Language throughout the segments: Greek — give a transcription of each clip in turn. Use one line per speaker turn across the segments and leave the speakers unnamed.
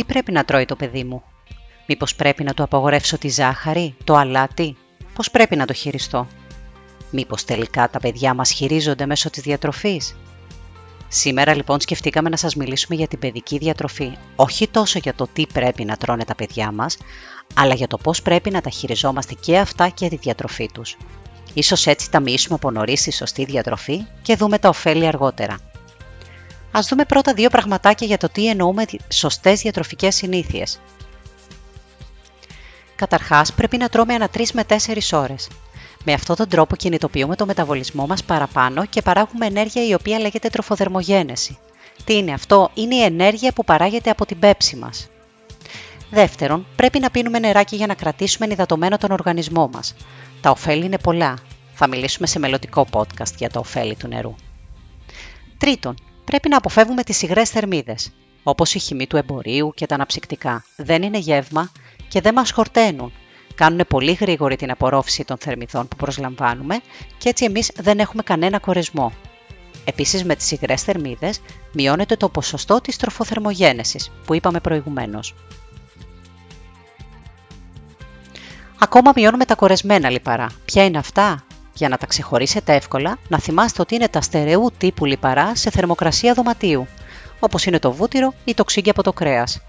Τι πρέπει να τρώει το παιδί μου; Μήπως πρέπει να του απαγορεύσω τη ζάχαρη, το αλάτι; Πώς πρέπει να το χειριστώ; Μήπως τελικά τα παιδιά μας χειρίζονται μέσω της διατροφής; Σήμερα λοιπόν σκεφτήκαμε να σας μιλήσουμε για την παιδική διατροφή, όχι τόσο για το τι πρέπει να τρώνε τα παιδιά μας, αλλά για το πώς πρέπει να τα χειριζόμαστε και αυτά και τη διατροφή τους. Ίσως έτσι τα μοιήσουμε από νωρίς στη σωστή διατροφή και δούμε τα ωφέλη αργότερα. Ας δούμε πρώτα δύο πραγματάκια για το τι εννοούμε σωστές διατροφικές συνήθειες. Καταρχάς, πρέπει να τρώμε ανά 3 με 4 ώρες. Με αυτόν τον τρόπο κινητοποιούμε το μεταβολισμό μας παραπάνω και παράγουμε ενέργεια η οποία λέγεται τροφοδερμογένεση. Τι είναι αυτό; Είναι η ενέργεια που παράγεται από την πέψη μας. Δεύτερον, πρέπει να πίνουμε νεράκι για να κρατήσουμε ενυδατωμένο τον οργανισμό μας. Τα ωφέλη είναι πολλά. Θα μιλήσουμε σε μελλοντικό podcast για τα ωφέλη του νερού. Τρίτον, πρέπει να αποφεύγουμε τις υγρές θερμίδες, όπως η χυμή του εμπορίου και τα αναψυκτικά. Δεν είναι γεύμα και δεν μας χορταίνουν. Κάνουν πολύ γρήγορη την απορρόφηση των θερμιδών που προσλαμβάνουμε και έτσι εμείς δεν έχουμε κανένα κορεσμό. Επίσης με τις υγρές θερμίδες μειώνεται το ποσοστό της τροφοθερμογένεσης που είπαμε προηγουμένως. Ακόμα μειώνουμε τα κορεσμένα λιπαρά. Ποια είναι αυτά; Για να τα ξεχωρίσετε εύκολα, να θυμάστε ότι είναι τα στερεού τύπου λιπαρά σε θερμοκρασία δωματίου, όπως είναι το βούτυρο ή το ξύγκι από το κρέας.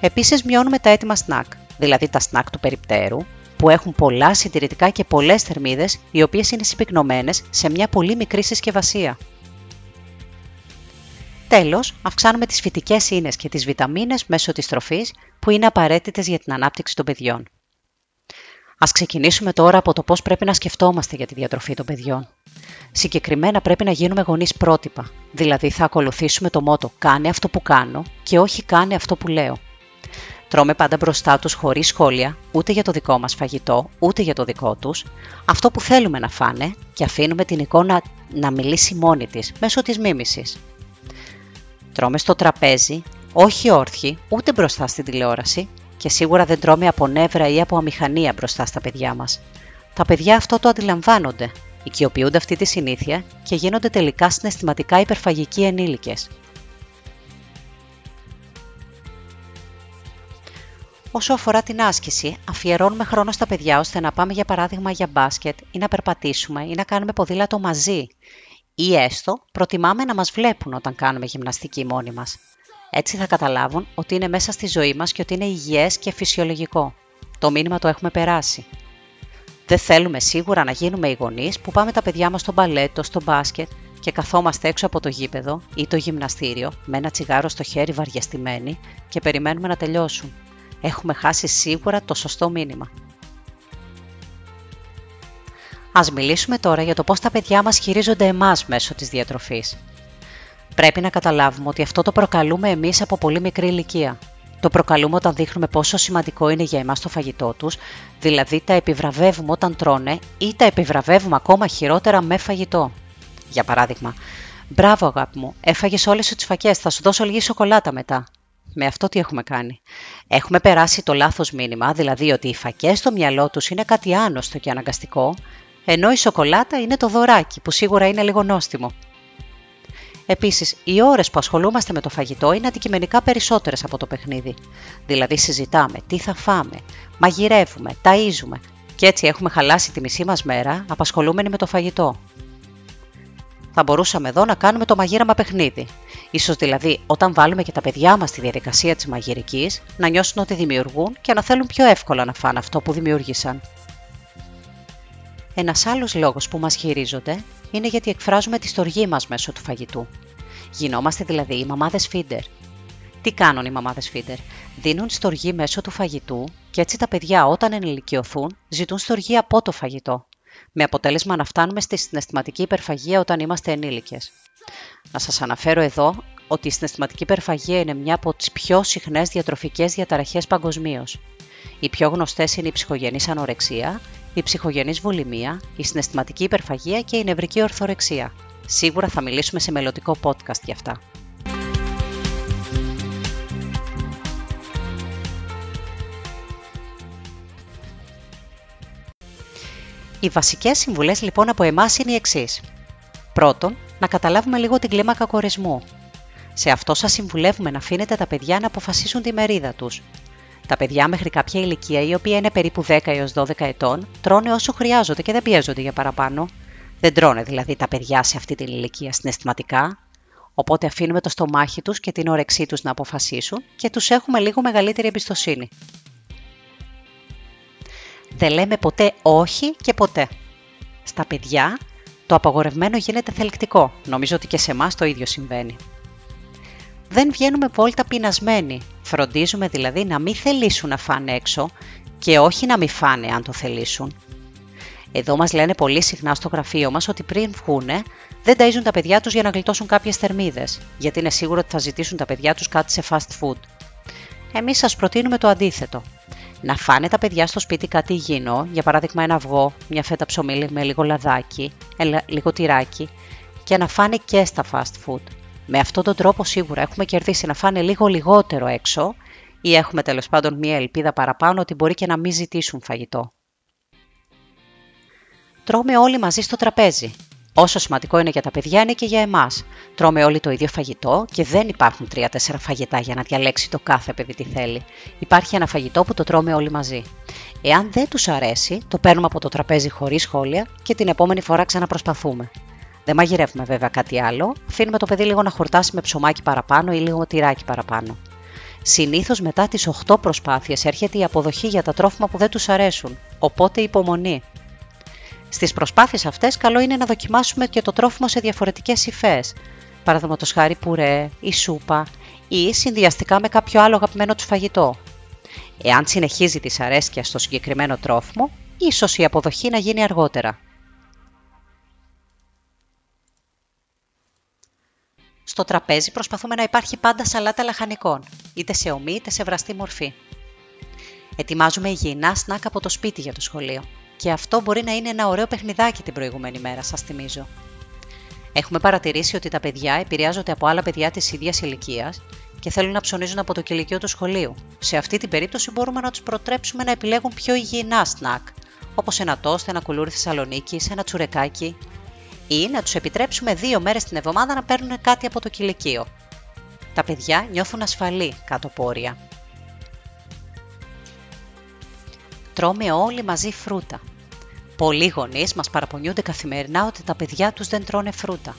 Επίσης μειώνουμε τα έτοιμα σνακ, δηλαδή τα σνακ του περιπτέρου, που έχουν πολλά συντηρητικά και πολλές θερμίδες, οι οποίες είναι συμπυκνωμένες σε μια πολύ μικρή συσκευασία. Τέλος, αυξάνουμε τις φυτικές ίνες και τις βιταμίνες μέσω της τροφής, που είναι απαραίτητες για την ανάπτυξη των παιδιών. Α ξεκινήσουμε τώρα από το πώς πρέπει να σκεφτόμαστε για τη διατροφή των παιδιών. Συγκεκριμένα πρέπει να γίνουμε γονείς πρότυπα, δηλαδή θα ακολουθήσουμε το μότο «Κάνε αυτό που κάνω» και όχι «Κάνε αυτό που λέω». Τρώμε πάντα μπροστά τους χωρίς σχόλια, ούτε για το δικό μας φαγητό, ούτε για το δικό τους, αυτό που θέλουμε να φάνε και αφήνουμε την εικόνα να μιλήσει μόνη της μέσω της μίμησης. Τρώμε στο τραπέζι, όχι όρθιοι, ούτε μπροστά στην τηλεόραση, και σίγουρα δεν τρώμε από νεύρα ή από αμηχανία μπροστά στα παιδιά μας. Τα παιδιά αυτό το αντιλαμβάνονται, οικειοποιούνται αυτή τη συνήθεια και γίνονται τελικά συναισθηματικά υπερφαγικοί ενήλικες. Όσο αφορά την άσκηση, αφιερώνουμε χρόνο στα παιδιά ώστε να πάμε για παράδειγμα για μπάσκετ ή να περπατήσουμε ή να κάνουμε ποδήλατο μαζί ή έστω προτιμάμε να μας βλέπουν όταν κάνουμε γυμναστική μόνοι μας. Έτσι θα καταλάβουν ότι είναι μέσα στη ζωή μας και ότι είναι υγιές και φυσιολογικό. Το μήνυμα το έχουμε περάσει. Δεν θέλουμε σίγουρα να γίνουμε οι γονείς που πάμε τα παιδιά μας στο μπαλέτο, στο μπάσκετ και καθόμαστε έξω από το γήπεδο ή το γυμναστήριο με ένα τσιγάρο στο χέρι βαριαστημένοι και περιμένουμε να τελειώσουν. Έχουμε χάσει σίγουρα το σωστό μήνυμα. Ας μιλήσουμε τώρα για το πώς τα παιδιά μας χειρίζονται εμάς μέσω της διατροφής. Πρέπει να καταλάβουμε ότι αυτό το προκαλούμε εμείς από πολύ μικρή ηλικία. Το προκαλούμε όταν δείχνουμε πόσο σημαντικό είναι για εμάς το φαγητό τους, δηλαδή τα επιβραβεύουμε όταν τρώνε ή τα επιβραβεύουμε ακόμα χειρότερα με φαγητό. Για παράδειγμα, «Μπράβο αγάπη μου, έφαγες όλες σου τις φακές, θα σου δώσω λίγη σοκολάτα μετά». Με αυτό τι έχουμε κάνει. Έχουμε περάσει το λάθος μήνυμα, δηλαδή ότι οι φακές στο μυαλό τους είναι κάτι άνοστο και αναγκαστικό, ενώ η σοκολάτα είναι το δωράκι που σίγουρα είναι λίγο νόστιμο. Επίσης, οι ώρες που ασχολούμαστε με το φαγητό είναι αντικειμενικά περισσότερες από το παιχνίδι. Δηλαδή, συζητάμε τι θα φάμε, μαγειρεύουμε, ταΐζουμε και έτσι έχουμε χαλάσει τη μισή μας μέρα απασχολούμενοι με το φαγητό. Θα μπορούσαμε εδώ να κάνουμε το μαγείραμα παιχνίδι. Ίσως δηλαδή όταν βάλουμε και τα παιδιά μας στη διαδικασία της μαγειρικής να νιώσουν ότι δημιουργούν και να θέλουν πιο εύκολα να φάνε αυτό που δημιούργησαν. Ένας άλλος λόγος που μας χειρίζονται είναι γιατί εκφράζουμε τη στοργή μας μέσω του φαγητού. Γινόμαστε δηλαδή οι μαμάδες φίντερ. Τι κάνουν οι μαμάδες φίντερ, δίνουν στοργή μέσω του φαγητού και έτσι τα παιδιά όταν ενηλικιωθούν ζητούν στοργή από το φαγητό, με αποτέλεσμα να φτάνουμε στη συναισθηματική υπερφαγία όταν είμαστε ενήλικες. Να σας αναφέρω εδώ ότι η συναισθηματική υπερφαγία είναι μια από τις πιο συχνές διατροφικές διαταραχές παγκοσμίως. Οι πιο γνωστές είναι η ψυχογενής ανορεξία, η ψυχογενής βολημία, η συναισθηματική υπερφαγία και η νευρική ορθορεξία. Σίγουρα θα μιλήσουμε σε μελλοντικό podcast για αυτά. Οι βασικές συμβουλές λοιπόν από εμάς είναι οι εξής. Πρώτον, να καταλάβουμε λίγο την κλίμακα κορεσμού. Σε αυτό σας συμβουλεύουμε να αφήνετε τα παιδιά να αποφασίσουν τη μερίδα τους. Τα παιδιά μέχρι κάποια ηλικία, η οποία είναι περίπου 10 έως 12 ετών, τρώνε όσο χρειάζονται και δεν πιέζονται για παραπάνω. Δεν τρώνε δηλαδή τα παιδιά σε αυτή την ηλικία συναισθηματικά, οπότε αφήνουμε το στομάχι τους και την όρεξή τους να αποφασίσουν και τους έχουμε λίγο μεγαλύτερη εμπιστοσύνη. Δεν λέμε ποτέ όχι και ποτέ. Στα παιδιά το απαγορευμένο γίνεται θελκτικό. Νομίζω ότι και σε εμάς το ίδιο συμβαίνει. Δεν βγαίνουμε βόλτα πεινασμένοι. Φροντίζουμε δηλαδή να μην θελήσουν να φάνε έξω και όχι να μην φάνε αν το θελήσουν. Εδώ μας λένε πολύ συχνά στο γραφείο μας ότι πριν βγούνε δεν ταΐζουν τα παιδιά τους για να γλιτώσουν κάποιες θερμίδες, γιατί είναι σίγουρο ότι θα ζητήσουν τα παιδιά τους κάτι σε fast food. Εμείς σας προτείνουμε το αντίθετο. Να φάνε τα παιδιά στο σπίτι κάτι υγιεινό, για παράδειγμα ένα αυγό, μια φέτα ψωμί με λίγο λαδάκι, λίγο τυράκι και να φάνε και στα fast food. Με αυτόν τον τρόπο σίγουρα έχουμε κερδίσει να φάνε λίγο λιγότερο έξω ή έχουμε τέλος πάντων μια ελπίδα παραπάνω ότι μπορεί και να μην ζητήσουν φαγητό. Τρώμε όλοι μαζί στο τραπέζι. Όσο σημαντικό είναι για τα παιδιά είναι και για εμάς. Τρώμε όλοι το ίδιο φαγητό και δεν υπάρχουν 3-4 φαγητά για να διαλέξει το κάθε παιδί τι θέλει. Υπάρχει ένα φαγητό που το τρώμε όλοι μαζί. Εάν δεν τους αρέσει, το παίρνουμε από το τραπέζι χωρίς σχόλια και την επόμενη φορά ξαναπροσπαθούμε. Δεν μαγειρεύουμε βέβαια κάτι άλλο, αφήνουμε το παιδί λίγο να χορτάσει με ψωμάκι παραπάνω ή λίγο τυράκι παραπάνω. Συνήθως μετά τις 8 προσπάθειες έρχεται η αποδοχή για τα τρόφιμα που δεν τους αρέσουν, οπότε υπομονή. Στις προσπάθειες αυτές, καλό είναι να δοκιμάσουμε και το τρόφιμο σε διαφορετικές υφές. Παραδείγματος χάρη πουρέ ή σούπα ή συνδυαστικά με κάποιο άλλο αγαπημένο του φαγητό. Εάν συνεχίζει τη αρέσκεια στο συγκεκριμένο τρόφιμο, ίσως η αποδοχή να γίνει αργότερα. Στο τραπέζι προσπαθούμε να υπάρχει πάντα σαλάτα λαχανικών, είτε σε ομή είτε σε βραστή μορφή. Ετοιμάζουμε υγιεινά σνακ από το σπίτι για το σχολείο και αυτό μπορεί να είναι ένα ωραίο παιχνιδάκι την προηγούμενη μέρα, σας θυμίζω. Έχουμε παρατηρήσει ότι τα παιδιά επηρεάζονται από άλλα παιδιά της ίδιας ηλικίας και θέλουν να ψωνίζουν από το κηλικείο του σχολείου. Σε αυτή την περίπτωση μπορούμε να τους προτρέψουμε να επιλέγουν πιο υγιεινά σνακ, όπως ένα τόστ, ένα κουλούρι Θεσσαλονίκη, ένα τσουρεκάκι ή να τους επιτρέψουμε δύο μέρες την εβδομάδα να παίρνουν κάτι από το κηλικείο. Τα παιδιά νιώθουν ασφαλή κάτω από όρια. Τρώμε όλοι μαζί φρούτα. Πολλοί γονείς μας παραπονιούνται καθημερινά ότι τα παιδιά τους δεν τρώνε φρούτα.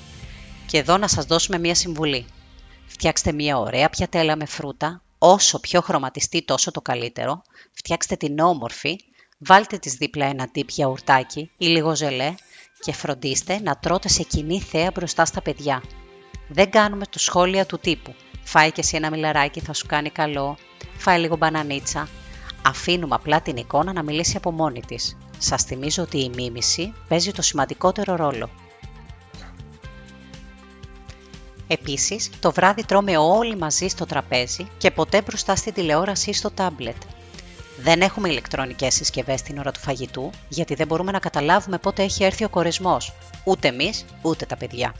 Και εδώ να σας δώσουμε μία συμβουλή. Φτιάξτε μία ωραία πιατέλα με φρούτα, όσο πιο χρωματιστή τόσο το καλύτερο, φτιάξτε την όμορφη, βάλτε της δίπλα ένα τύπ γιαουρτάκι ή λίγο ζελέ και φροντίστε να τρώτε σε κοινή θέα μπροστά στα παιδιά. Δεν κάνουμε το σχόλια του τύπου «Φάει και εσύ ένα μιλαράκι, θα σου κάνει καλό», «Φάει λίγο μπανανίτσα». Αφήνουμε απλά την εικόνα να μιλήσει από μόνη της. Σας θυμίζω ότι η μίμηση παίζει το σημαντικότερο ρόλο. Επίσης, το βράδυ τρώμε όλοι μαζί στο τραπέζι και ποτέ μπροστά στη τηλεόραση ή στο τάμπλετ. Δεν έχουμε ηλεκτρονικές συσκευές την ώρα του φαγητού, γιατί δεν μπορούμε να καταλάβουμε πότε έχει έρθει ο κορεσμό, ούτε εμείς ούτε τα παιδιά.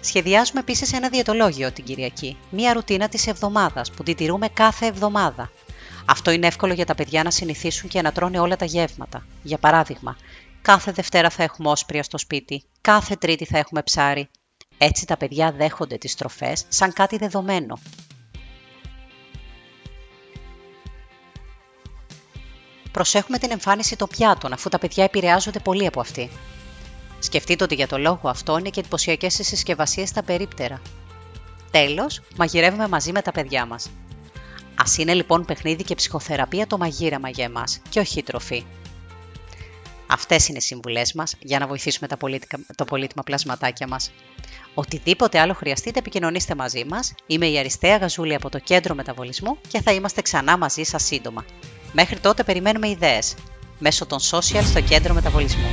Σχεδιάζουμε επίσης ένα διαιτολόγιο την Κυριακή, μία ρουτίνα της εβδομάδας που την τηρούμε κάθε εβδομάδα. Αυτό είναι εύκολο για τα παιδιά να συνηθίσουν και να τρώνε όλα τα γεύματα. Για παράδειγμα, κάθε Δευτέρα θα έχουμε όσπρια στο σπίτι, κάθε Τρίτη θα έχουμε ψάρι. Έτσι τα παιδιά δέχονται τις τροφές σαν κάτι δεδομένο προσέχουμε την εμφάνιση των πιάτων, αφού τα παιδιά επηρεάζονται πολύ από αυτή. Σκεφτείτε ότι για το λόγο αυτό είναι και εντυπωσιακές οι συσκευασίες στα περίπτερα. Τέλος, μαγειρεύουμε μαζί με τα παιδιά μας. Α είναι λοιπόν παιχνίδι και ψυχοθεραπεία το μαγείρεμα για εμάς και όχι η τροφή. Αυτές είναι οι συμβουλές μας για να βοηθήσουμε τα, πολίτικα, τα πολύτιμα πλασματάκια μας. Οτιδήποτε άλλο χρειαστείτε, επικοινωνήστε μαζί μας. Είμαι η Αριστεία Γαζούλη από το Κέντρο Μεταβολισμού και θα είμαστε ξανά μαζί σας σύντομα. Μέχρι τότε περιμένουμε ιδέες μέσω των social στο Κέντρο Μεταβολισμού.